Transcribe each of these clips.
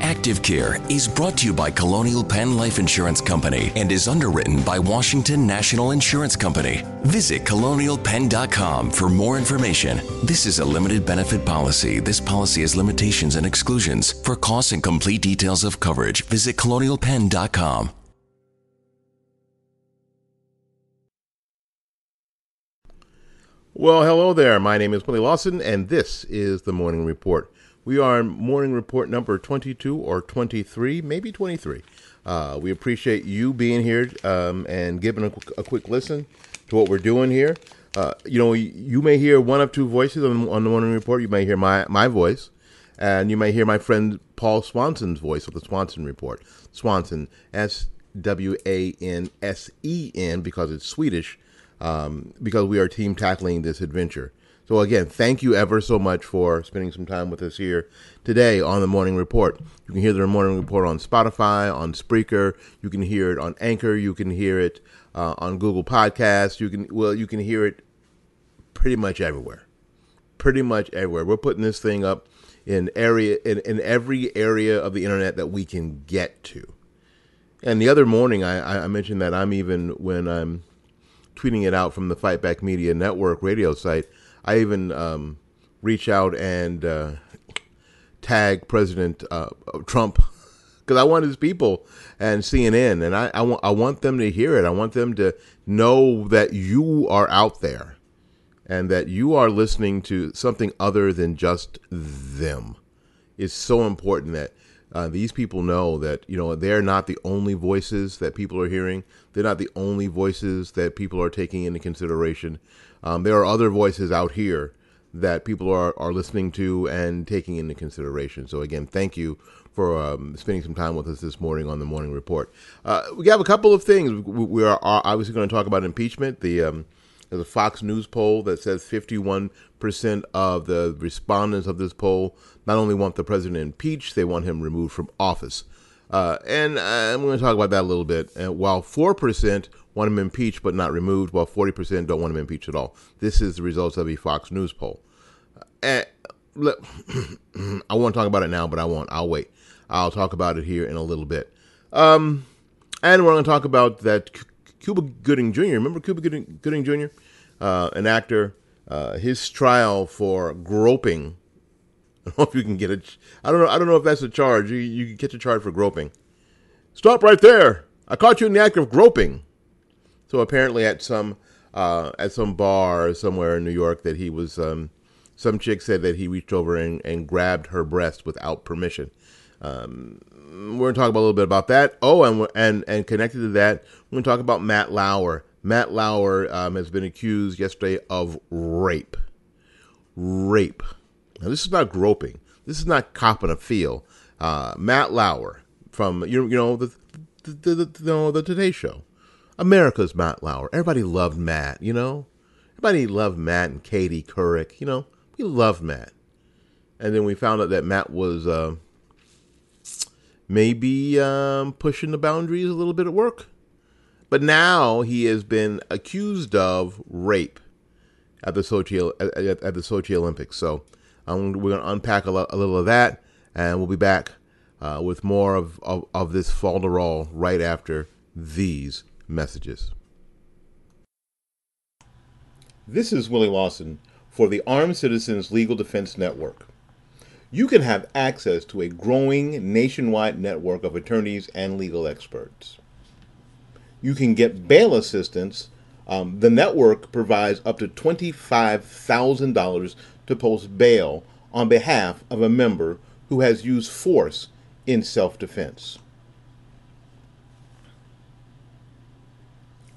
Active Care is brought to you by Colonial Penn Life Insurance Company and is underwritten by Washington National Insurance Company. Visit colonialpenn.com for more information. This is a limited benefit policy. This policy has limitations and exclusions. For costs and complete details of coverage, visit colonialpenn.com. Well, hello there. My name is Willie Lawson, and this is the Morning Report. We are in Morning Report number 22 or 23, maybe 23. Uh, we appreciate you being here um, and giving a, a, quick listen to what we're doing here. Uh, you know, you, may hear one of two voices on, on, the Morning Report. You may hear my, my voice, and you may hear my friend Paul Swansen's voice of the Swansen Report. Swansen, S W A N S E N, because it's Swedish um, because we are team tackling this adventure. So again, thank you ever so much for spending some time with us here today on the Morning Report. You can hear the Morning Report on Spotify, on Spreaker. You can hear it on Anchor. You can hear it uh, on Google Podcasts. You can well, you can hear it pretty much everywhere. Pretty much everywhere. We're putting this thing up in area in, in every area of the internet that we can get to. And the other morning, I, I mentioned that I'm even when I'm tweeting it out from the Fight Back Media Network radio site. I even um, reach out and uh, tag President uh, Trump because I want his people and CNN, and I, I want I want them to hear it. I want them to know that you are out there, and that you are listening to something other than just them. It's so important that uh, these people know that you know they're not the only voices that people are hearing. They're not the only voices that people are taking into consideration. Um, there are other voices out here that people are, are listening to and taking into consideration. So again, thank you for um, spending some time with us this morning on the Morning Report. Uh, we have a couple of things. We, are obviously going to talk about impeachment. The um, there's a Fox News poll that says 51% of the respondents of this poll not only want the president impeached, they want him removed from office. Uh, and I'm going to talk about that a little bit. Uh, while 4% want him impeached but not removed, while 40% don't want him impeached at all. This is the results of a Fox News poll. Uh, I want to talk about it now, but I won't. I'll wait. I'll talk about it here in a little bit. Um, and we're going to talk about that Cuba Gooding Jr. Remember Cuba Gooding, Gooding Jr., uh, an actor uh, his trial for groping. I don't know if you can get a. I don't know. I don't know if that's a charge. You you can get a charge for groping. Stop right there! I caught you in the act of groping. So apparently, at some uh, at some bar somewhere in New York, that he was. Um, some chick said that he reached over and, and grabbed her breast without permission. Um, we're gonna talk about a little bit about that. Oh, and and and connected to that, we're gonna talk about Matt Lauer. Matt Lauer um, has been accused yesterday of rape. Rape. Now, this is not groping. This is not copping a feel. Uh, Matt Lauer from you you know the the, the, the, the Today Show. America's Matt Lauer. Everybody loved Matt. You know, everybody loved Matt and Katie Couric. You know, we loved Matt. And then we found out that Matt was uh, maybe um, pushing the boundaries a little bit at work. But now he has been accused of rape at the Sochi at, at the Sochi Olympics. So um, we're going to unpack a, a, little of that, and we'll be back uh, with more of, of, of this falderall right after these messages. This is Willie Lawson for the Armed Citizens Legal Defense Network. You can have access to a growing nationwide network of attorneys and legal experts you can get bail assistance. Um, the network provides up to $25,000 to post bail on behalf of a member who has used force in self defense.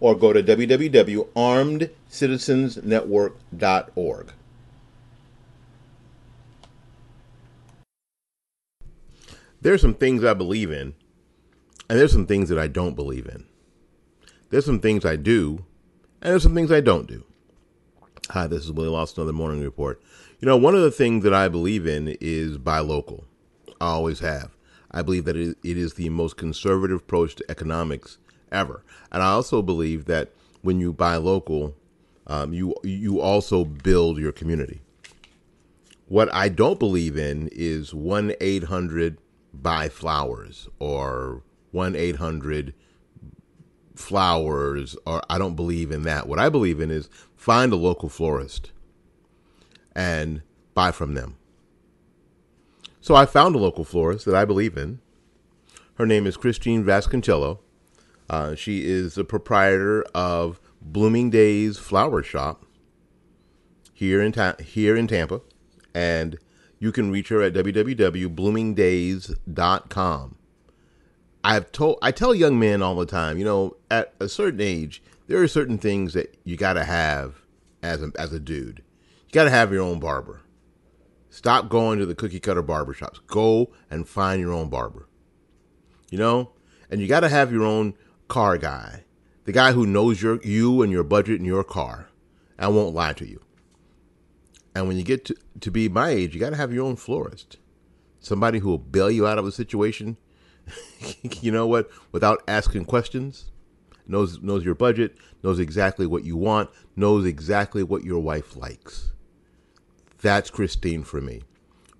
Or go to www.armedcitizensnetwork.org. There's some things I believe in, and there's some things that I don't believe in. There's some things I do, and there's some things I don't do. Hi, this is Willie Lawson Another Morning Report. You know, one of the things that I believe in is buy local. I always have. I believe that it is the most conservative approach to economics ever, and I also believe that when you buy local, um, you you also build your community. What I don't believe in is one eight hundred buy flowers or one eight hundred flowers or I don't believe in that. What I believe in is find a local florist and buy from them. So I found a local florist that I believe in. Her name is Christine Vasconcello. Uh, she is the proprietor of Blooming Days Flower Shop here in ta- here in Tampa, and you can reach her at www.bloomingdays.com. I've told I tell young men all the time, you know, at a certain age, there are certain things that you got to have as a, as a dude. You got to have your own barber. Stop going to the cookie cutter barbershops. Go and find your own barber. You know? And you got to have your own car guy. The guy who knows your you and your budget and your car and won't lie to you. And when you get to, to be my age, you got to have your own florist. Somebody who will bail you out of a situation you know what? Without asking questions, knows knows your budget, knows exactly what you want, knows exactly what your wife likes. That's Christine for me.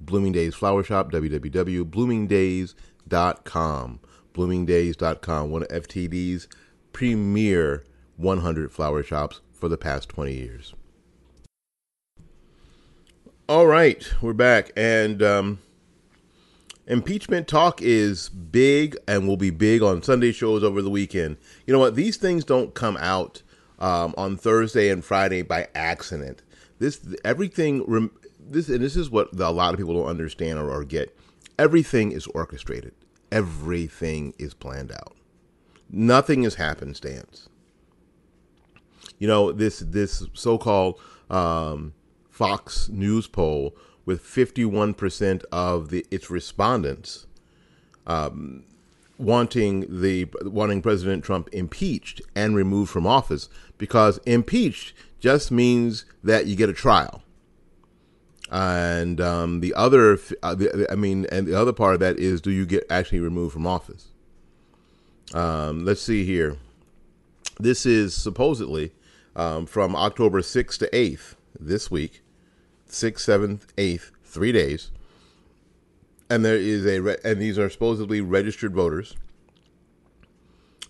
Blooming Days Flower Shop, www.bloomingdays.com. Bloomingdays.com, one of FTD's premier 100 flower shops for the past 20 years. All right, we're back. And um, impeachment talk is big and will be big on Sunday shows over the weekend. You know what? These things don't come out um, on Thursday and Friday by accident. This everything. This and this is what a lot of people don't understand or, or get. Everything is orchestrated. Everything is planned out. Nothing is happenstance. You know this this so-called um, Fox News poll with 51% of the its respondents um, wanting the wanting President Trump impeached and removed from office because impeached just means that you get a trial. And um, the other, uh, I mean, and the other part of that is, do you get actually removed from office? Um, let's see here. This is supposedly um, from October 6th to 8th this week, 6th, 7th, 8th, three days. And there is a, re- and these are supposedly registered voters.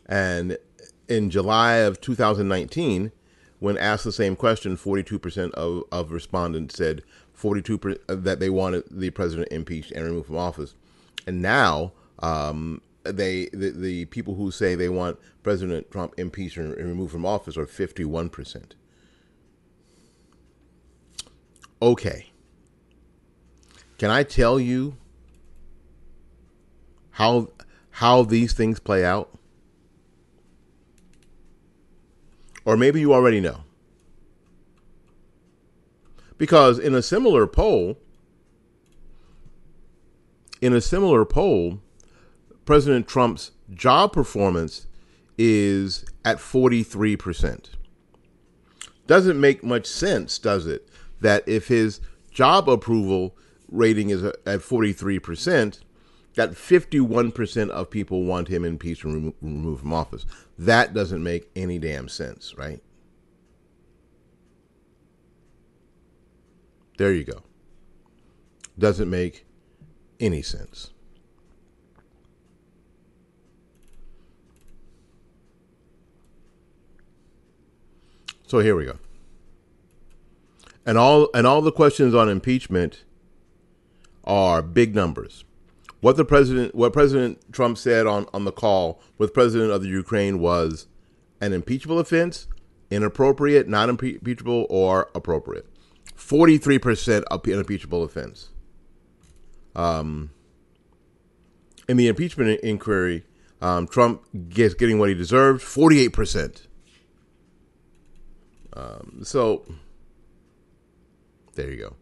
And in July of 2019, when asked the same question, 42% of, of respondents said 42 per, that they wanted the president impeached and removed from office. And now, um, they the, the people who say they want President Trump impeached and removed from office are 51%. Okay. Can I tell you how how these things play out? Or maybe you already know. Because in a similar poll, in a similar poll, President Trump's job performance is at 43%. Doesn't make much sense, does it, that if his job approval rating is at 43%, that 51% of people want him impeached and removed from office. That doesn't make any damn sense, right? There you go. Doesn't make any sense. So here we go. And all and all the questions on impeachment are big numbers. What the president what President Trump said on, on the call with President of the Ukraine was an impeachable offense, inappropriate, not impeachable, or appropriate. 43% of impeachable offense. Um, in the impeachment inquiry, um, Trump gets getting what he deserves, 48%. Um, so there you go.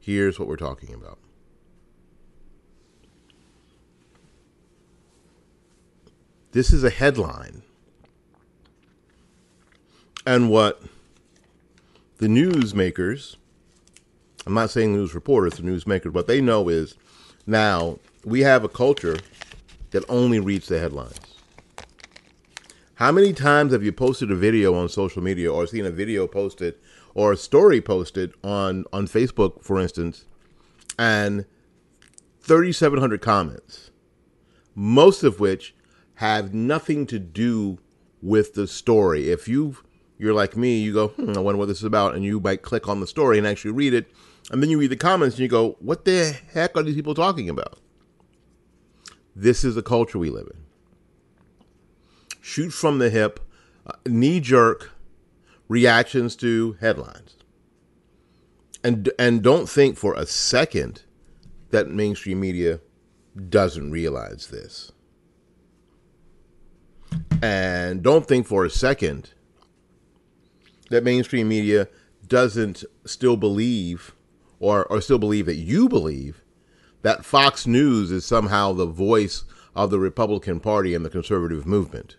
Here's what we're talking about. This is a headline. And what the newsmakers, I'm not saying news reporters, the newsmakers, what they know is now we have a culture that only reads the headlines. How many times have you posted a video on social media or seen a video posted or a story posted on, on Facebook, for instance, and 3,700 comments, most of which have nothing to do with the story. If you you're like me, you go, hmm, I wonder what this is about, and you might click on the story and actually read it, and then you read the comments and you go, what the heck are these people talking about? This is the culture we live in shoot from the hip, uh, knee jerk reactions to headlines. And and don't think for a second that mainstream media doesn't realize this. And don't think for a second that mainstream media doesn't still believe or, or still believe that you believe that Fox News is somehow the voice of the Republican Party and the conservative movement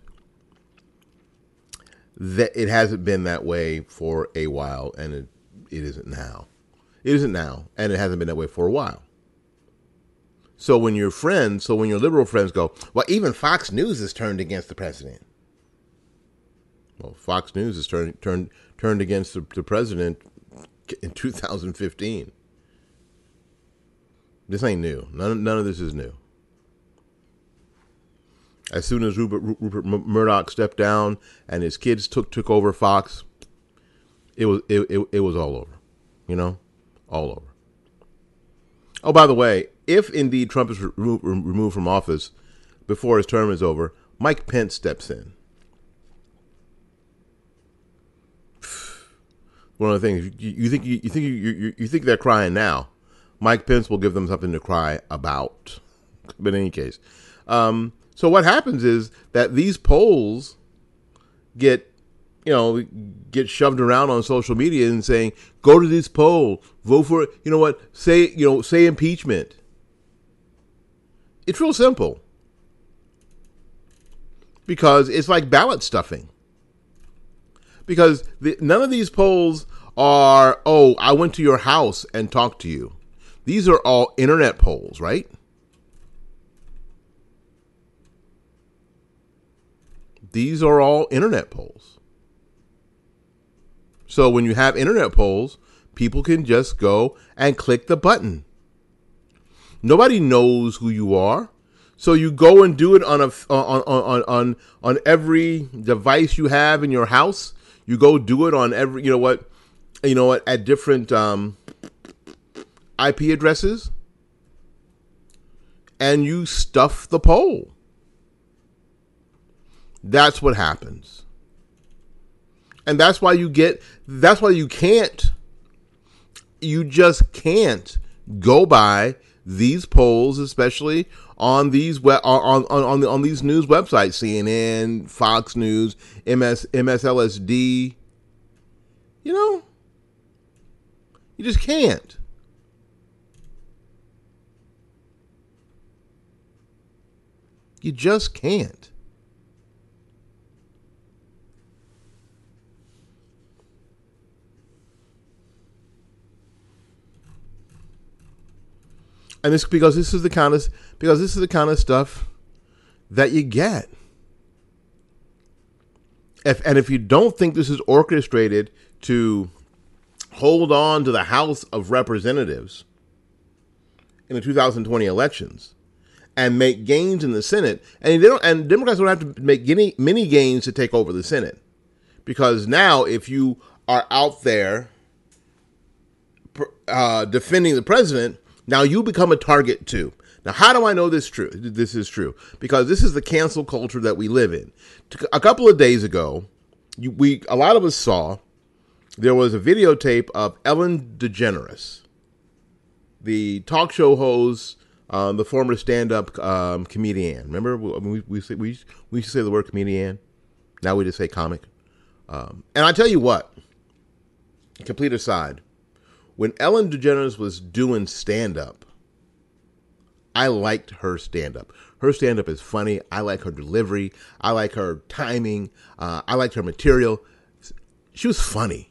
that it hasn't been that way for a while, and it, it isn't now. It isn't now, and it hasn't been that way for a while. So when your friends, so when your liberal friends go, well, even Fox News is turned against the president. Well, Fox News is turned turned turned against the, the president in 2015. This ain't new. None none of this is new. As soon as Rupert, Rupert Murdoch stepped down and his kids took took over Fox, it was it, it, it was all over, you know, all over. Oh, by the way, if indeed Trump is re- removed from office before his term is over, Mike Pence steps in. One of the things you, you think you, you think you, you, think they're crying now. Mike Pence will give them something to cry about. But in any case, um, so what happens is that these polls get you know get shoved around on social media and saying go to this poll vote for it you know what say you know say impeachment it's real simple because it's like ballot stuffing because the, none of these polls are, oh, I went to your house and talked to you. These are all internet polls, right? These are all internet polls. So when you have internet polls, people can just go and click the button. Nobody knows who you are. So you go and do it on a on on on on every device you have in your house. You go do it on every you know what you know what at different um, IP addresses, and you stuff the poll. That's what happens. And that's why you get that's why you can't you just can't go by these polls, especially on these web, on on on, on these news websites, CNN, Fox News, MS MSLSD. You know, you just can't. You just can't. and this because this is the kind of because this is the kind of stuff that you get. If and if you don't think this is orchestrated to hold on to the House of Representatives in the 2020 elections and make gains in the Senate, and they don't, and Democrats don't have to make any many gains to take over the Senate, because now if you are out there uh, defending the president, now you become a target too. Now, how do I know this true? This is true because this is the cancel culture that we live in. A couple of days ago, we a lot of us saw there was a videotape of Ellen DeGeneres, the talk show host, um, the former stand-up um, comedian. Remember, we we, we we used to say the word comedian. Now we just say comic. Um, and I tell you what, complete aside, when Ellen DeGeneres was doing stand up, I liked her stand up. Her stand up is funny. I like her delivery. I like her timing. Uh, I liked her material. She was funny.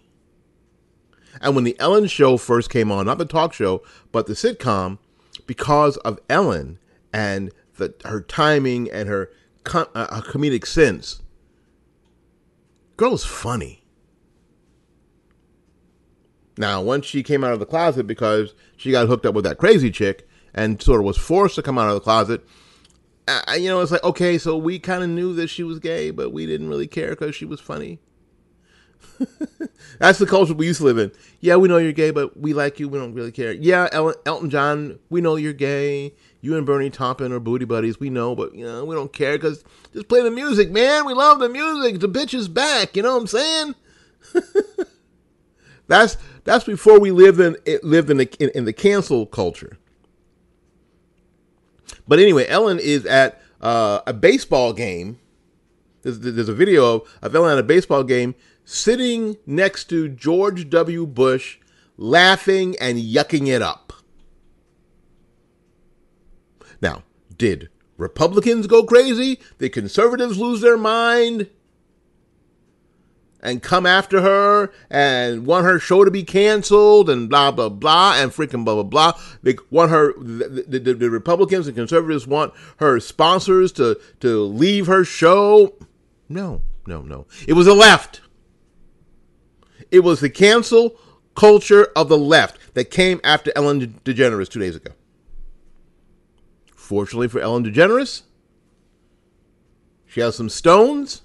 And when the Ellen show first came on, not the talk show, but the sitcom, because of Ellen and the, her timing and her, com- uh, her comedic sense, girl is funny. Now, once she came out of the closet because she got hooked up with that crazy chick and sort of was forced to come out of the closet, I, you know, it's like, okay, so we kind of knew that she was gay, but we didn't really care because she was funny. That's the culture we used to live in. Yeah, we know you're gay, but we like you. We don't really care. Yeah, El- Elton John, we know you're gay. You and Bernie Taupin are booty buddies. We know, but you know, we don't care because just play the music, man. We love the music. The bitch is back. You know what I'm saying? That's that's before we lived in lived in the in, in the cancel culture. But anyway, Ellen is at uh, a baseball game. There's, there's a video of, of Ellen at a baseball game sitting next to George W. Bush, laughing and yucking it up. Now, did Republicans go crazy? Did conservatives lose their mind? and come after her and want her show to be canceled and blah blah blah and freaking blah blah blah. They want her. The, the, the, Republicans and conservatives want her sponsors to to leave her show. No, no, no. It was the left. It was the cancel culture of the left that came after Ellen DeGeneres two days ago. Fortunately for Ellen DeGeneres, she has some stones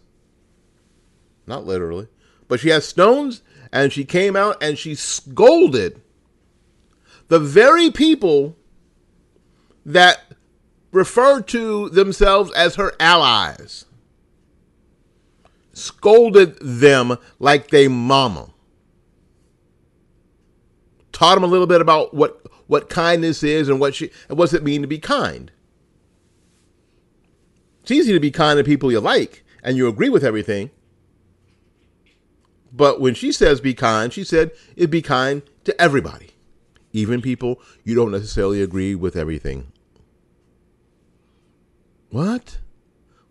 not literally, but she has stones, and she came out and she scolded the very people that referred to themselves as her allies. Scolded them like they mama. Taught them a little bit about what what kindness is and what she what's it mean to be kind. It's easy to be kind to people you like and you agree with everything. But when she says be kind, she said it be kind to everybody, even people you don't necessarily agree with everything. What?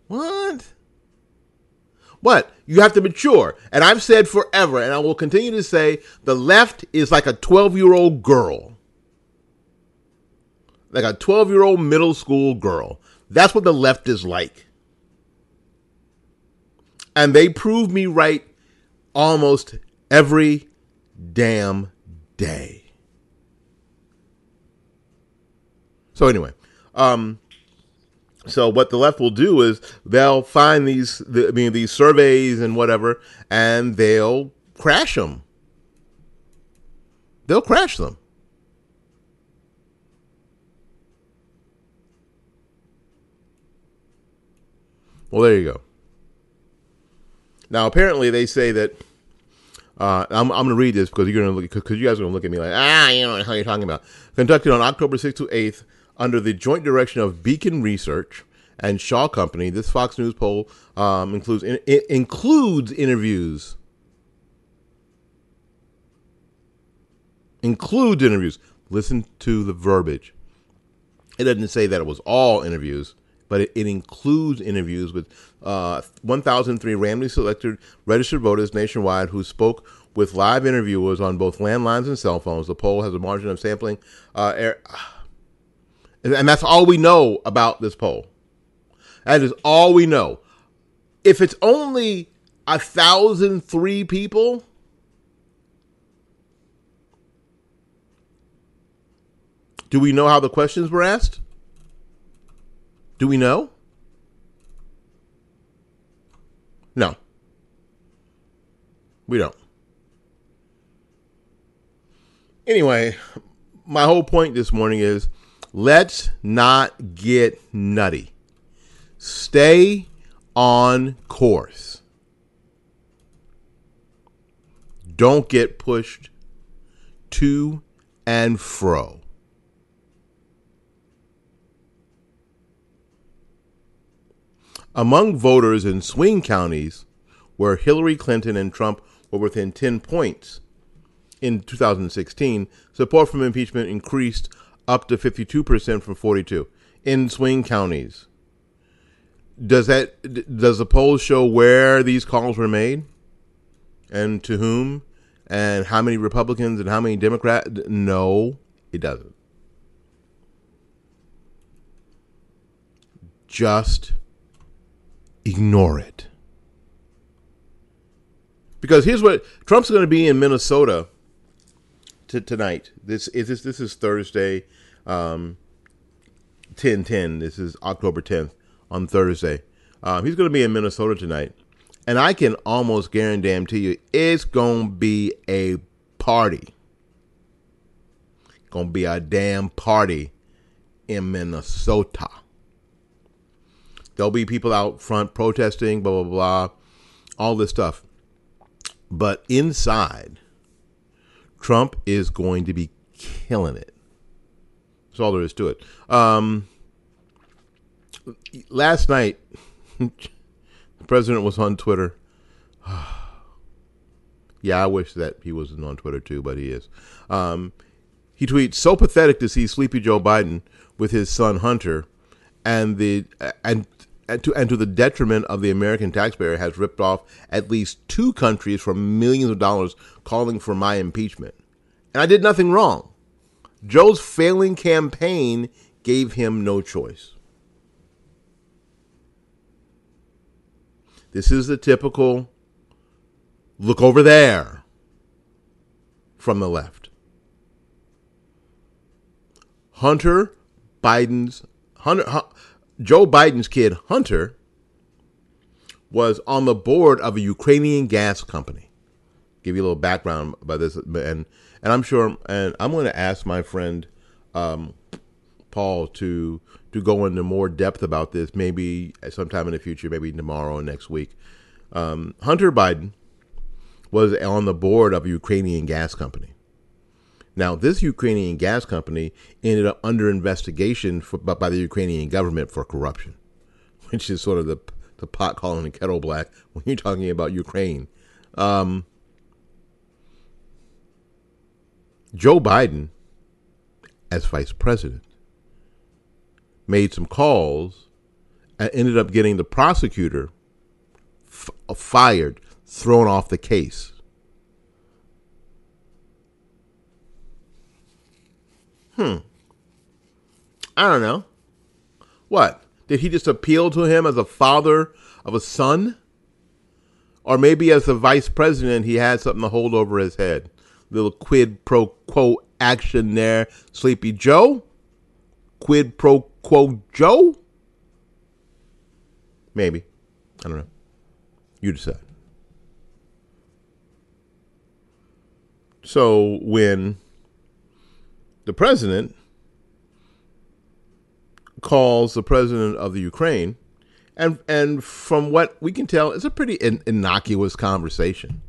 What? What? You have to mature. And I've said forever, and I will continue to say the left is like a 12 year old girl. Like a 12 year old middle school girl. That's what the left is like. And they prove me right almost every damn day. So, anyway, um, so what the left will do is they'll find these, I mean, these surveys and whatever, and they'll crash them. They'll crash them. Well, there you go. Now, apparently, they say that uh, I'm, I'm going to read this because you're going to look because you guys are going to look at me like ah, you know what you're talking about. Conducted on October 6th to 8th under the joint direction of Beacon Research and Shaw Company. This Fox News poll um, includes in, includes interviews. Includes interviews. Listen to the verbiage. It doesn't say that it was all interviews but it, it includes interviews with uh, 1,003 randomly selected registered voters nationwide who spoke with live interviewers on both landlines and cell phones. The poll has a margin of sampling, uh, air, and that's all we know about this poll. That is all we know. If it's only a thousand three people, do we know how the questions were asked? Do we know? No. We don't. Anyway, my whole point this morning is let's not get nutty. Stay on course. Don't get pushed to and fro. Among voters in swing counties where Hillary Clinton and Trump were within 10 points in 2016, support for impeachment increased up to 52% from 42 in swing counties. Does that does the polls show where these calls were made and to whom and how many Republicans and how many Democrats? No, it doesn't. Just ignore it. Because here's what Trump's going to be in Minnesota t- tonight. This is this, this is Thursday, um, 10 10. This is October 10th on Thursday. Um, he's going to be in Minnesota tonight. And I can almost guarantee you it's going to be a party. Going to be a damn party in Minnesota. There'll be people out front protesting, blah, blah, blah, all this stuff. But inside, Trump is going to be killing it. That's all there is to it. Um, last night, the president was on Twitter. yeah, I wish that he wasn't on Twitter too, but he is. Um, he tweets, "So pathetic to see Sleepy Joe Biden with his son Hunter, and the and and to, and to the detriment of the American taxpayer, has ripped off at least two countries for millions of dollars calling for my impeachment. And I did nothing wrong. Joe's failing campaign gave him no choice. This is the typical look over there from the left. Hunter Biden's Hunter, Joe Biden's kid, Hunter, was on the board of a Ukrainian gas company. Give you a little background about this, and and I'm sure, and I'm going to ask my friend um, Paul to to go into more depth about this, maybe sometime in the future, maybe tomorrow or next week. Um, Hunter Biden was on the board of a Ukrainian gas company. Now, this Ukrainian gas company ended up under investigation for, by the Ukrainian government for corruption, which is sort of the, the pot calling the kettle black when you're talking about Ukraine. Um, Joe Biden, as vice president, made some calls and ended up getting the prosecutor f- fired, thrown off the case. Hmm. I don't know. What? Did he just appeal to him as a father of a son? Or maybe as the vice president, he had something to hold over his head. Little quid pro quo action there, Sleepy Joe? Quid pro quo Joe? Maybe. I don't know. You decide. So when the president calls the president of the Ukraine, and and from what we can tell, it's a pretty in, innocuous conversation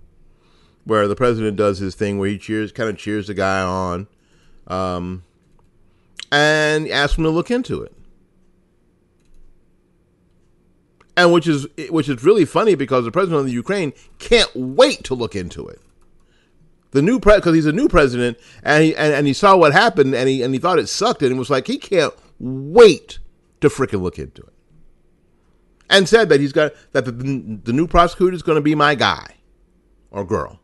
where the president does his thing where he cheers, kind of cheers the guy on, um, and asks him to look into it. And which is which is really funny because the president of the Ukraine can't wait to look into it. The new pre because he's a new president and he and, and he saw what happened and he and he thought it sucked and he was like he can't wait to freaking look into it. And said that he's got that the, the new prosecutor is going to be my guy or girl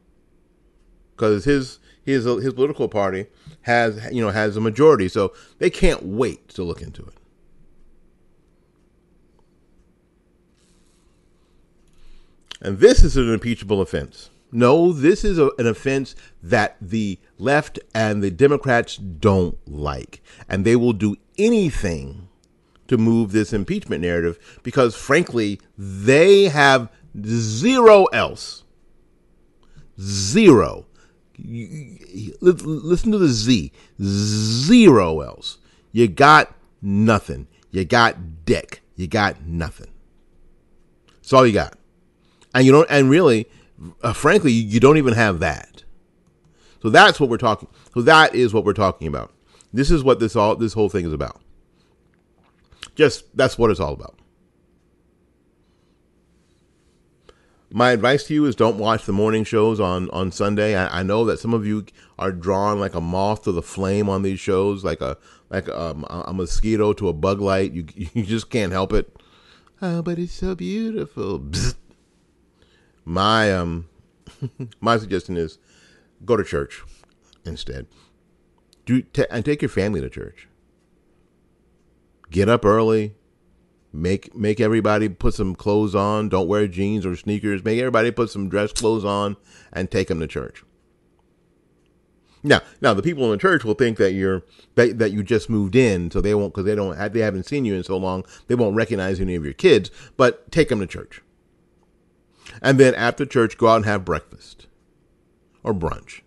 because his his his political party has you know has a majority, so they can't wait to look into it. And this is an impeachable offense. No, this is a, an offense that the left and the Democrats don't like. And they will do anything to move this impeachment narrative because, frankly, they have zero else. Zero. Listen to the Z. Zero else. You got nothing. You got dick. You got nothing. That's all you got and you don't and really uh, frankly you don't even have that. So that's what we're talking so that is what we're talking about. This is what this all this whole thing is about. Just that's what it's all about. My advice to you is don't watch the morning shows on on sunday. I, I, know that some of you are drawn like a moth to the flame on these shows like a like um, a, a mosquito to a bug light. You you just can't help it. Oh but it's so beautiful my um my suggestion is go to church instead. Do t- and take your family to church. Get up early. Make make everybody put some clothes on. Don't wear jeans or sneakers. Make everybody put some dress clothes on and take them to church. Now, now the people in the church will think that you're that, that you just moved in, so they won't because they don't they haven't seen you in so long. They won't recognize any of your kids. But take them to church and then after church go out and have breakfast or brunch.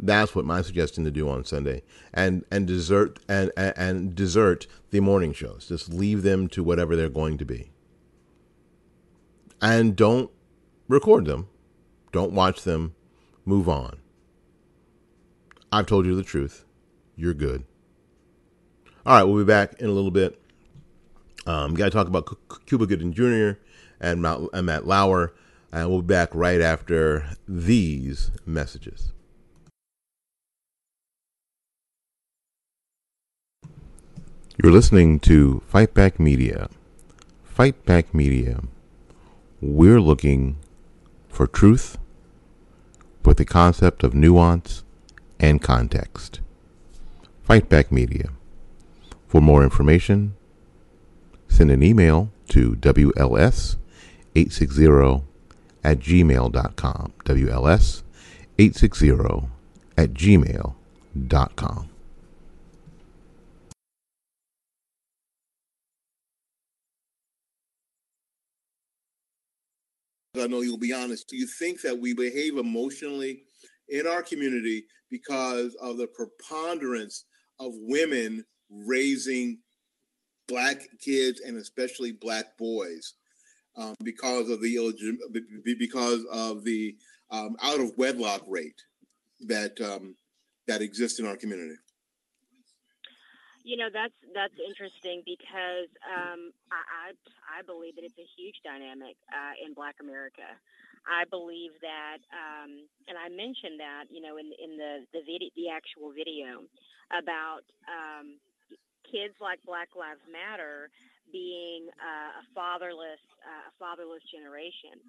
That's what my suggestion to do on Sunday, and and dessert and, and dessert the morning shows. Just leave them to whatever they're going to be, and don't record them, don't watch them. Move on. I've told you the truth. You're good. All right, we'll be back in a little bit. Um, got to talk about Cuba Gooding Jr and Matt, Lauer. And we'll be back right after these messages. You're listening to Fight Back Media. Fight Back Media. We're looking for truth with the concept of nuance and context. Fight Back Media. For more information, send an email to WLS 860 at gmail.com. WLS 860 at gmail.com. I know you'll be honest. Do you think that we behave emotionally in our community because of the preponderance of women raising black kids and especially black boys? Um, because of the because of the um, out of wedlock rate that um, that exists in our community. You know that's that's interesting because um, I, I, I believe that it's a huge dynamic uh, in Black America. I believe that, um, and I mentioned that you know in in the the video the actual video about um, kids like Black Lives Matter being uh, a fatherless uh, a fatherless generation.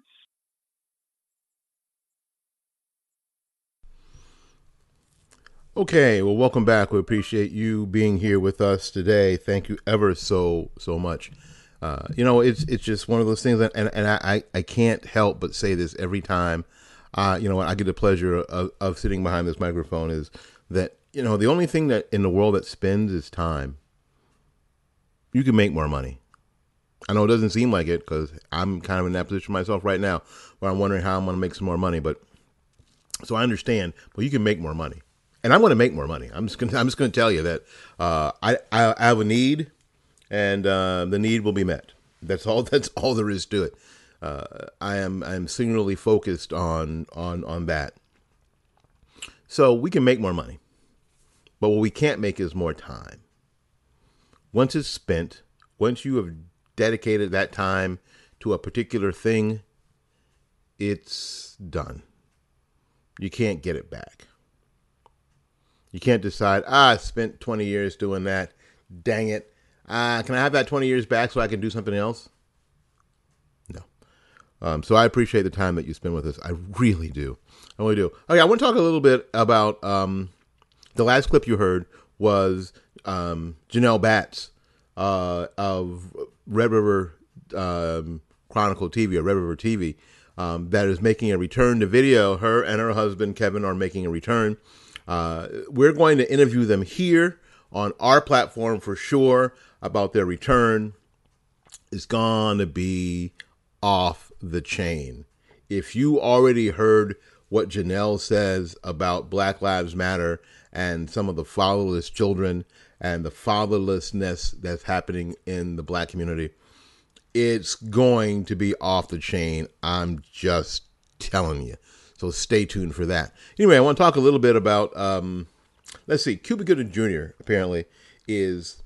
Okay, well, welcome back. We appreciate you being here with us today. Thank you ever so so much. Uh, you know, it's it's just one of those things, and and I I can't help but say this every time. Uh, you know, I get the pleasure of, of sitting behind this microphone is that you know the only thing that in the world that spends is time. You can make more money. I know it doesn't seem like it because I'm kind of in that position myself right now, where I'm wondering how I'm going to make some more money. But so I understand, but you can make more money and I'm going to make more money. I'm just going. I'm just going to tell you that uh, I, I, I have a need, and uh, the need will be met. That's all. That's all there is to it. Uh, I am I am singularly focused on on on that. So we can make more money, but what we can't make is more time. Once it's spent, once you have dedicated that time to a particular thing, it's done. You can't get it back. You can't decide, ah, I spent 20 years doing that. Dang it. Uh, can I have that 20 years back so I can do something else? No. Um, so I appreciate the time that you spend with us. I really do. I really do. Okay, I want to talk a little bit about um, the last clip you heard was um, Janelle Batts uh, of Red River um, Chronicle TV or Red River TV um, that is making a return to video. Her and her husband Kevin are making a return uh, we're going to interview them here on our platform for sure about their return. It's to be off the chain. If you already heard what Janelle says about Black Lives Matter and some of the fatherless children and the fatherlessness that's happening in the black community, it's going to be off the chain. I'm just telling you. So stay tuned for that. Anyway, I want to talk a little bit about, um, let's see, Cuba Gooding Jr. apparently is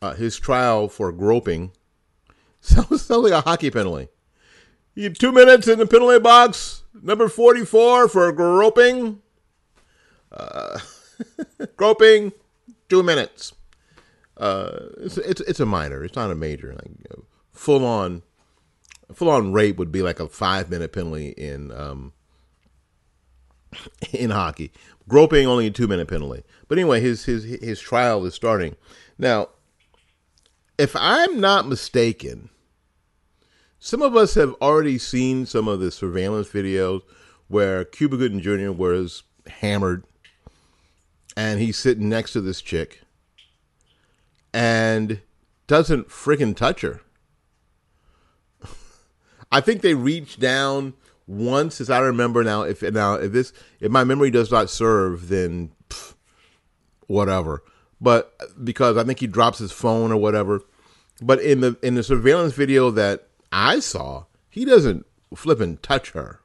uh, his trial for groping. Sounds, sounds like a hockey penalty. You two minutes in the penalty box, number 44 for groping. Uh, groping, two minutes. Uh, it's, it's, it's a minor. It's not a major. Like full on, full on rape would be like a five minute penalty in um, in hockey. Groping only a two minute penalty. But anyway, his his his trial is starting now. If I'm not mistaken, some of us have already seen some of the surveillance videos where Cuba Gooding Jr. was hammered, and he's sitting next to this chick, and doesn't freaking touch her. I think they reach down once, as I remember now, if now if this if my memory does not serve, then pff, whatever. But because I think he drops his phone or whatever. But in the in the surveillance video that I saw, he doesn't flip and touch her.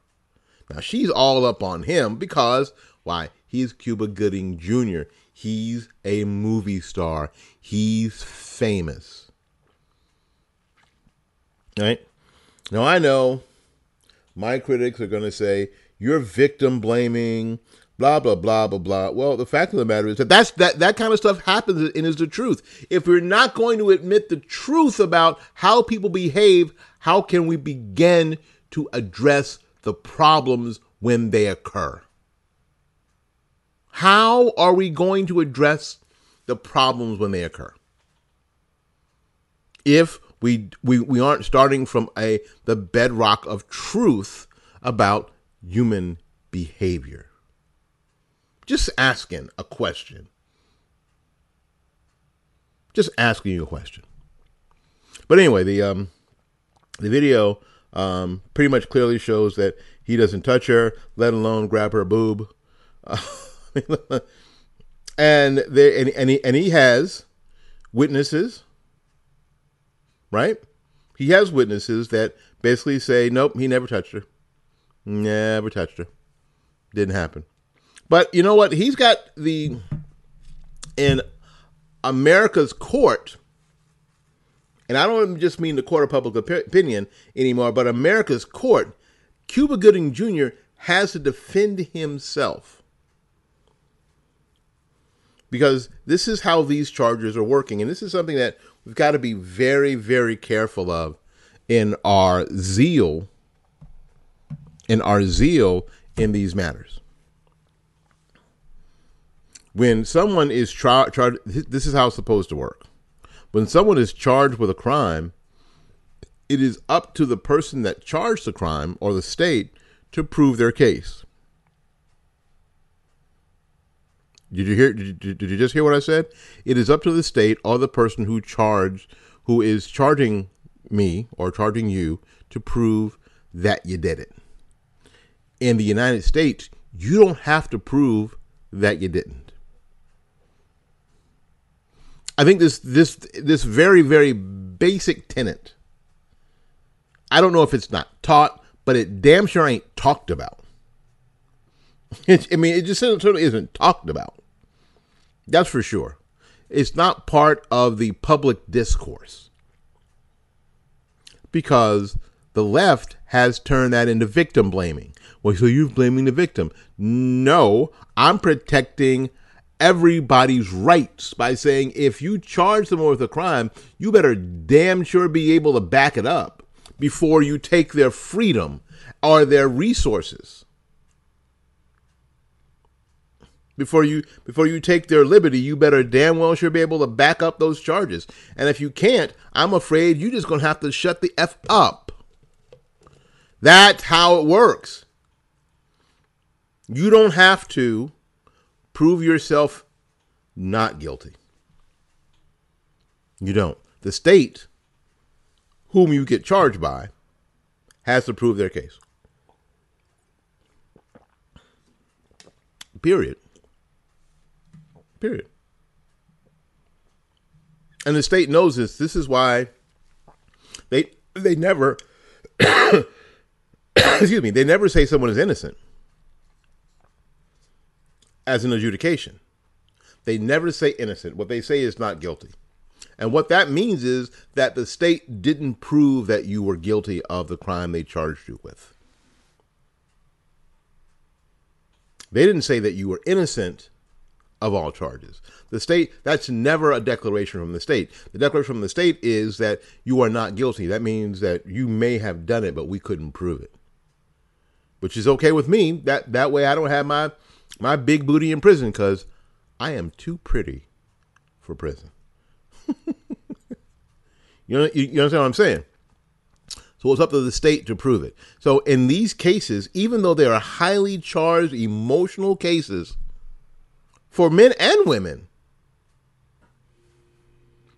Now she's all up on him because why? He's Cuba Gooding Jr. He's a movie star. He's famous. Right? Now I know my critics are going to say you're victim blaming, blah blah blah blah blah. Well, the fact of the matter is that that's that that kind of stuff happens and is the truth. If we're not going to admit the truth about how people behave, how can we begin to address the problems when they occur? How are we going to address the problems when they occur? If we, we, we aren't starting from a the bedrock of truth about human behavior. Just asking a question. Just asking you a question. But anyway, the um, the video um, pretty much clearly shows that he doesn't touch her, let alone grab her boob. Uh, and there and, and he and he has witnesses right? He has witnesses that basically say, nope, he never touched her. Never touched her. Didn't happen. But you know what? He's got the, in America's court, and I don't just mean the court of public opinion anymore, but America's court, Cuba Gooding Jr. has to defend himself. Because this is how these charges are working. And this is something that we've got to be very, very careful of in our zeal, in our zeal in these matters. When someone is charged, this is how it's supposed to work. When someone is charged with a crime, it is up to the person that charged the crime or the state to prove their case. Did you hear? Did you, did you just hear what I said? It is up to the state or the person who charged, who is charging me or charging you to prove that you did it. In the United States, you don't have to prove that you didn't. I think this this this very very basic tenet. I don't know if it's not taught, but it damn sure ain't talked about. I mean, it just certainly isn't talked about. That's for sure. It's not part of the public discourse because the left has turned that into victim blaming. Well, so you're blaming the victim. No, I'm protecting everybody's rights by saying if you charge someone with a crime, you better damn sure be able to back it up before you take their freedom or their resources. Before you before you take their liberty, you better damn well sure be able to back up those charges. And if you can't, I'm afraid you're just gonna have to shut the F up. That's how it works. You don't have to prove yourself not guilty. You don't. The state, whom you get charged by, has to prove their case. Period. Period. And the state knows this. This is why they they never excuse me, they never say someone is innocent as an adjudication. They never say innocent. What they say is not guilty. And what that means is that the state didn't prove that you were guilty of the crime they charged you with. They didn't say that you were innocent of all charges. The state, that's never a declaration from the state. The declaration from the state is that you are not guilty. That means that you may have done it, but we couldn't prove it. Which is okay with me. That that way I don't have my my big booty in prison because I am too pretty for prison. you know, you, you understand what I'm saying? So it's up to the state to prove it. So in these cases, even though they are highly charged emotional cases, for men and women,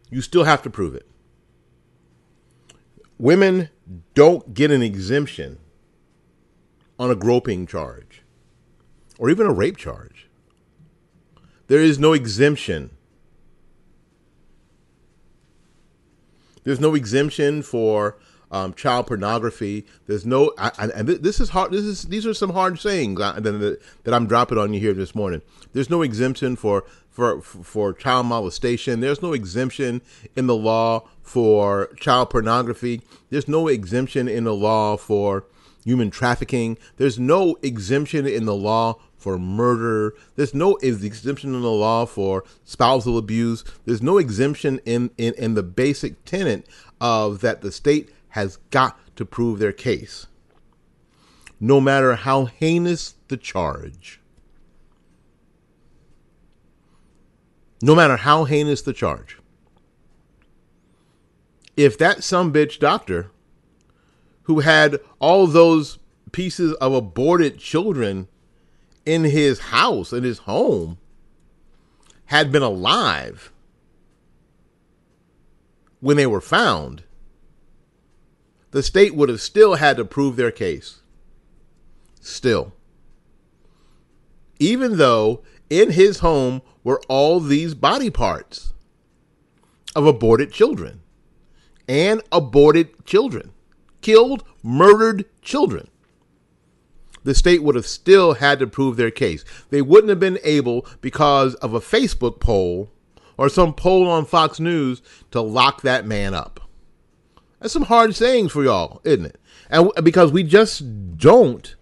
you still have to prove it. Women don't get an exemption on a groping charge or even a rape charge. There is no exemption. There's no exemption for um, child pornography. There's no, I, I, and this is hard. This is these are some hard sayings uh, that, that I'm dropping on you here this morning. There's no exemption for for for child molestation. There's no exemption in the law for child pornography. There's no exemption in the law for human trafficking. There's no exemption in the law for murder. There's no exemption in the law for spousal abuse. There's no exemption in, in, in the basic tenet of that the state has got to prove their case, no matter how heinous the charge. No matter how heinous the charge. If that some bitch doctor who had all those pieces of aborted children in his house, in his home, had been alive when they were found, the state would have still had to prove their case. Still. Even though in his home were all these body parts of aborted children and aborted children, killed, murdered children. The state would have still had to prove their case. They wouldn't have been able, because of a Facebook poll or some poll on Fox News, to lock that man up. That's some hard sayings for y'all, isn't it? And because we just don't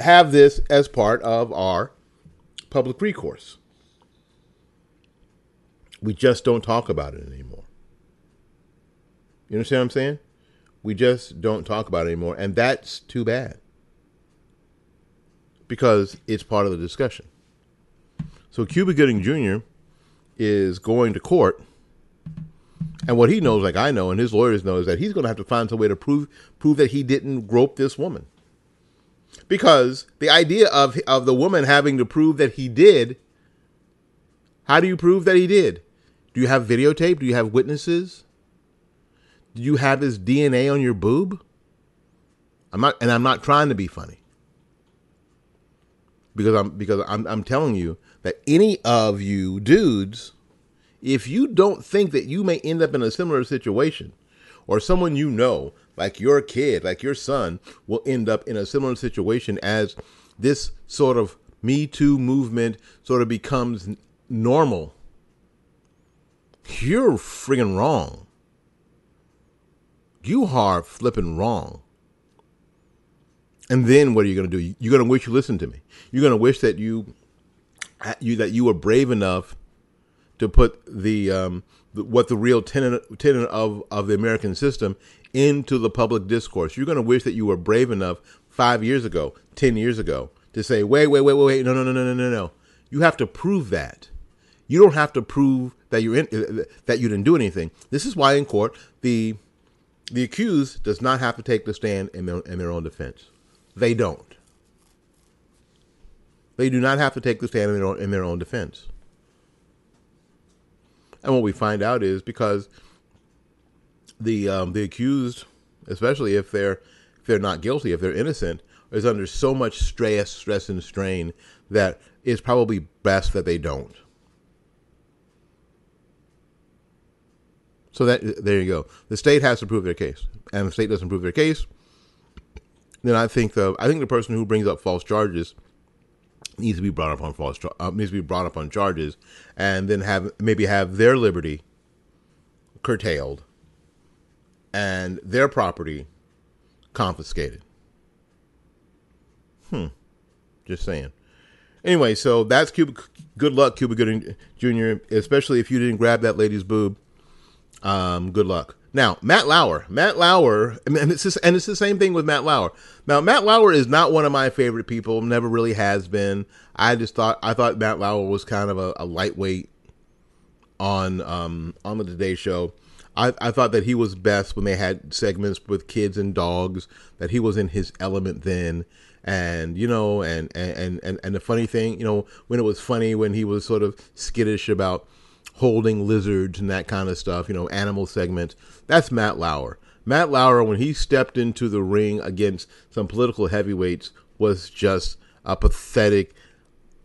have this as part of our public recourse. We just don't talk about it anymore. You understand what I'm saying? We just don't talk about it anymore, and that's too bad because it's part of the discussion. So Cuba Gooding Jr. is going to court, and what he knows, like I know, and his lawyers know, is that he's going to have to find some way to prove prove that he didn't grope this woman. Because the idea of of the woman having to prove that he did, how do you prove that he did? Do you have videotape? Do you have witnesses? Do you have his DNA on your boob? I'm not, and I'm not trying to be funny because I'm because I'm I'm telling you that any of you dudes, if you don't think that you may end up in a similar situation, or someone you know, like your kid, like your son, will end up in a similar situation as this sort of Me Too movement sort of becomes normal, you're friggin' wrong. You are flipping wrong. And then what are you going to do? You're going to wish you listened to me. You're going to wish that you, you that you were brave enough to put the, um, the what the real tenet tenet of of the American system into the public discourse. You're going to wish that you were brave enough five years ago, ten years ago, to say, wait, wait, wait, wait, wait, no, no, no, no, no, no, no. You have to prove that. You don't have to prove that you're in, that you didn't do anything. This is why in court the the accused does not have to take the stand in their, in their own defense. They don't. They do not have to take the stand in their own, in their own defense. And what we find out is because the um, the accused, especially if they're if they're not guilty, if they're innocent, is under so much stress, stress and strain that it's probably best that they don't. So that there you go. The state has to prove their case, and the state doesn't prove their case. Then I think the I think the person who brings up false charges needs to be brought up on false uh, needs to be brought up on charges, and then have maybe have their liberty curtailed, and their property confiscated. Hmm. Just saying. Anyway, so that's Cuba. Good luck, Cuba Gooding Jr. Especially if you didn't grab that lady's boob um, good luck. Now, Matt Lauer. Matt Lauer, and it's just, and it's the same thing with Matt Lauer. Now, Matt Lauer is not one of my favorite people. Never really has been. I just thought I thought Matt Lauer was kind of a, a lightweight on um, on the Today Show. I, I thought that he was best when they had segments with kids and dogs. That he was in his element then, and you know, and and and and the funny thing, you know, when it was funny when he was sort of skittish about holding lizards and that kind of stuff, you know, animal segments. That's Matt Lauer. Matt Lauer, when he stepped into the ring against some political heavyweights, was just a pathetic,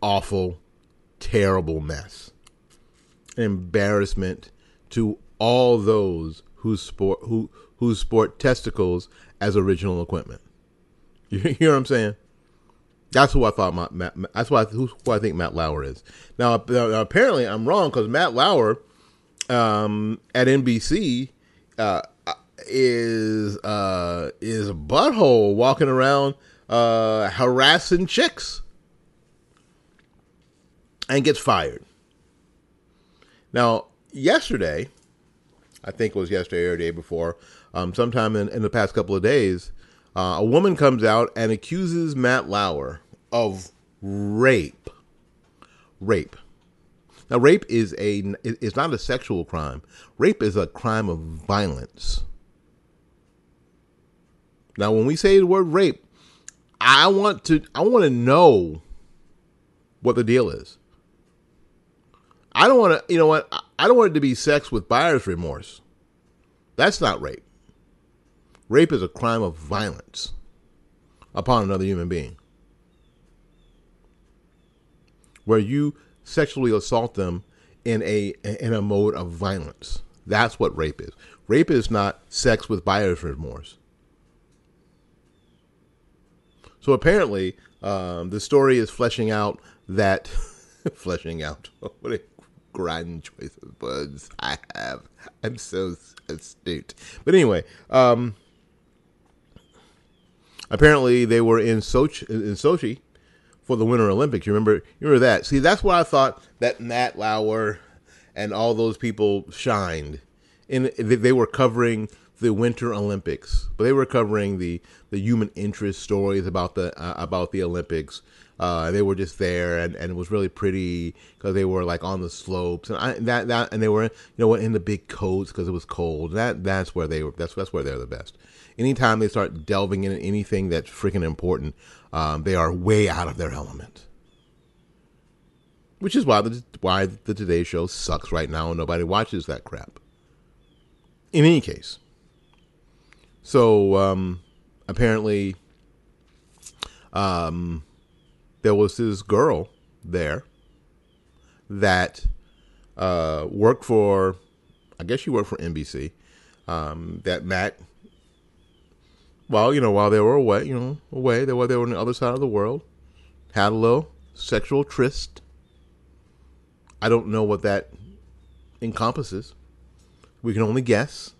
awful, terrible mess. An embarrassment to all those who sport who who sport testicles as original equipment. You hear what I'm saying? That's who I thought Matt, Matt that's why who, who, I think Matt Lauer is. Now, apparently I'm wrong because Matt Lauer um, at NBC uh, is uh, is a butthole walking around uh, harassing chicks and gets fired. Now, yesterday, I think it was yesterday or the day before, um, sometime in, in the past couple of days, uh, a woman comes out and accuses Matt Lauer of rape. Rape. Now, rape is a is not a sexual crime. Rape is a crime of violence. Now, when we say the word rape, I want to I want to know what the deal is. I don't want to, you know what? I don't want it to be sex with buyer's remorse. That's not rape. Rape is a crime of violence upon another human being where you sexually assault them in a in a mode of violence. That's what rape is. Rape is not sex with buyer's remorse. So apparently, um, the story is fleshing out that fleshing out. what a grand choice of words I have. I'm so astute. But anyway, um, apparently they were in Sochi, in Sochi for the Winter Olympics. You remember? You remember that? See, that's where I thought that Matt Lauer and all those people shined. In they were covering the Winter Olympics, but they were covering the the human interest stories about the uh, about the Olympics. Uh, they were just there, and, and it was really pretty because they were like on the slopes, and I, that that and they were you know in the big coats because it was cold. That that's where they were. That's that's where they're the best. Anytime they start delving into anything that's freaking important, um, they are way out of their element. Which is why the why the Today Show sucks right now, and nobody watches that crap. In any case, so um, apparently, um, there was this girl there that uh, worked for, I guess she worked for NBC. Um, that Matt, well, you know, while they were away, you know, away, they were they were on the other side of the world, had a little sexual tryst. I don't know what that encompasses. We can only guess.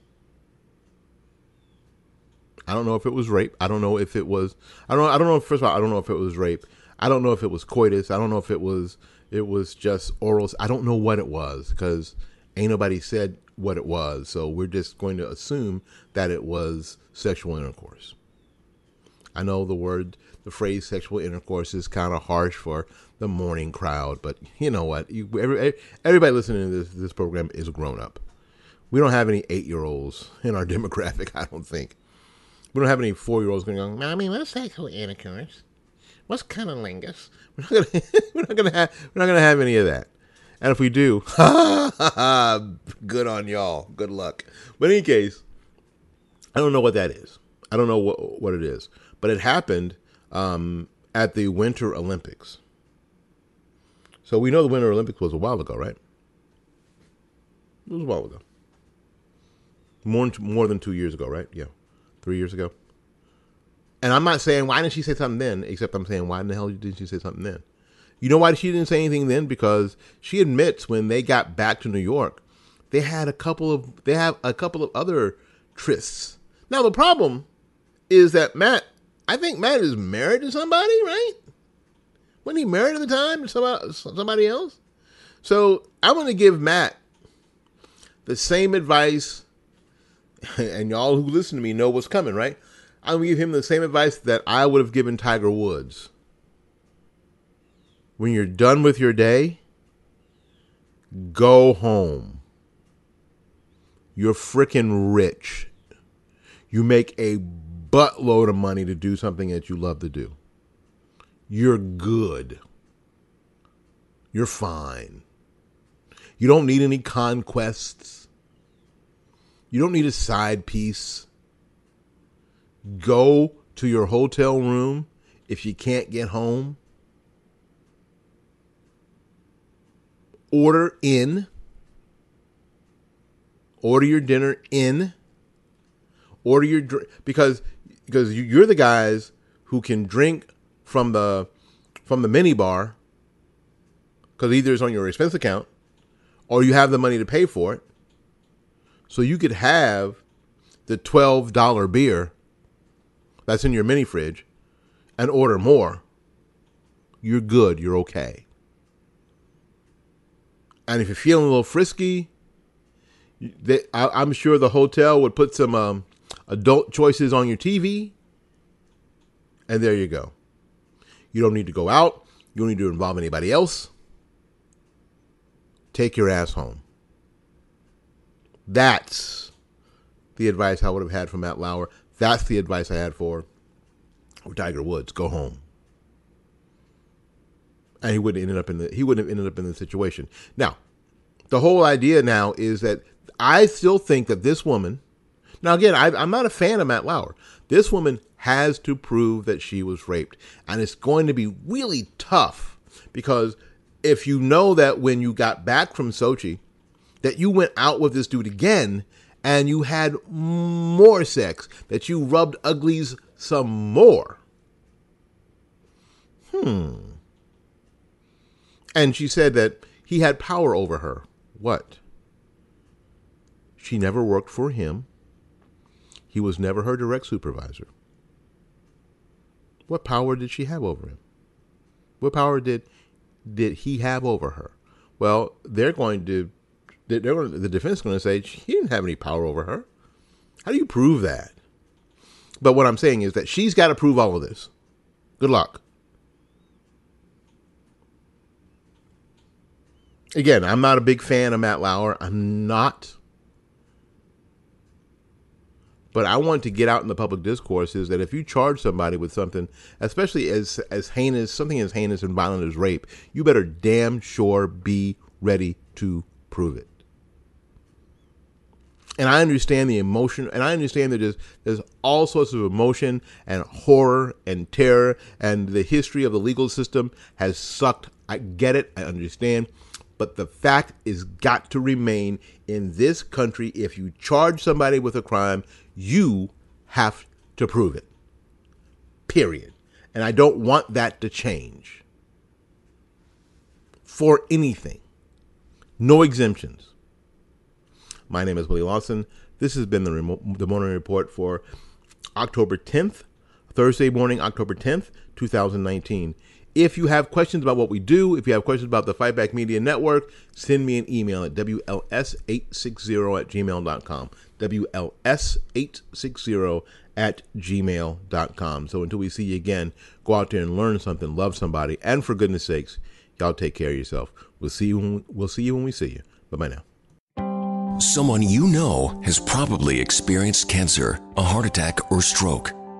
I don't know if it was rape. I don't know if it was. I don't. I don't know. First of all, I don't know if it was rape. I don't know if it was coitus. I don't know if it was. It was just oral. I don't know what it was because ain't nobody said what it was. So we're just going to assume that it was sexual intercourse. I know the word, the phrase "sexual intercourse" is kind of harsh for the morning crowd, but you know what? You, every, everybody listening to this this program is grown up. We don't have any eight year olds in our demographic. I don't think. We don't have any four year olds going, "Mommy, what's sexual intercourse? What's cunnilingus?" We're not gonna, we're not gonna have, we're not gonna have any of that. And if we do, good on y'all. Good luck. But in any case, I don't know what that is. I don't know what what it is. But it happened um, at the Winter Olympics. So we know the Winter Olympics was a while ago, right? It was a while ago. More more than two years ago, right? Yeah three years ago. And I'm not saying why didn't she say something then, except I'm saying why in the hell didn't she say something then? You know why she didn't say anything then? Because she admits when they got back to New York, they had a couple of they have a couple of other trysts. Now the problem is that Matt, I think Matt is married to somebody, right? Wasn't he married at the time to somebody, somebody else? So I'm going to give Matt the same advice and y'all who listen to me know what's coming, right? I'm gonna give him the same advice that I would have given Tiger Woods. When you're done with your day, go home. You're freaking rich. You make a buttload of money to do something that you love to do. You're good. You're fine. You don't need any conquests. You don't need a side piece. Go to your hotel room if you can't get home. Order in. Order your dinner in. Order your drink because because you're the guys who can drink from the from the mini bar because either it's on your expense account or you have the money to pay for it so you could have the $12 beer that's in your mini fridge and order more. You're good. You're okay. And if you're feeling a little frisky, they, I, am sure the hotel would put some um, adult choices on your TV. And there you go. You don't need to go out. You don't need to involve anybody else. Take your ass home. That's the advice I would have had for Matt Lauer. That's the advice I had for Tiger Woods. Go home. And he wouldn't ended up in the he wouldn't have ended up in the situation. Now, the whole idea now is that I still think that this woman now again, I, I'm not a fan of Matt Lauer. This woman has to prove that she was raped. And it's going to be really tough because if you know that when you got back from Sochi, that you went out with this dude again and you had more sex, that you rubbed uglies some more. Hmm. And she said that he had power over her. What? She never worked for him. He was never her direct supervisor. What power did she have over him? What power did did he have over her? Well, they're going to they're going to, the defense is going to say he didn't have any power over her. How do you prove that? But what I'm saying is that she's got to prove all of this. Good luck. Again, I'm not a big fan of Matt Lauer. I'm not. But I want to get out in the public discourse is that if you charge somebody with something, especially as as heinous, something as heinous and violent as rape, you better damn sure be ready to prove it. And I understand the emotion, and I understand that there's, there's all sorts of emotion and horror and terror, and the history of the legal system has sucked. I get it, I understand. But the fact is got to remain in this country if you charge somebody with a crime, you have to prove it. Period. And I don't want that to change for anything. No exemptions. My name is Willie Lawson. This has been the, remote, the morning report for October 10th, Thursday morning, October 10th, 2019. If you have questions about what we do, if you have questions about the Fightback Media Network, send me an email at WLS860 at gmail.com. WLS860 at gmail.com. So until we see you again, go out there and learn something, love somebody, and for goodness sakes, y'all take care of yourself. We'll see you when, we'll see you when we see you. Bye bye now. Someone you know has probably experienced cancer, a heart attack, or stroke.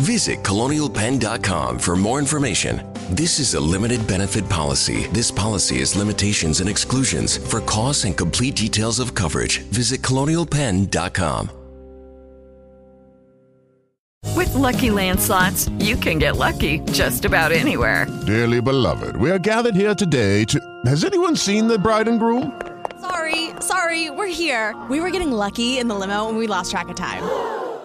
Visit colonialpenn.com for more information. This is a limited benefit policy. This policy has limitations and exclusions. For costs and complete details of coverage, visit colonialpenn.com. With Lucky Land slots, you can get lucky just about anywhere. Dearly beloved, we are gathered here today to. Has anyone seen the bride and groom? Sorry, sorry, we're here. We were getting lucky in the limo and we lost track of time.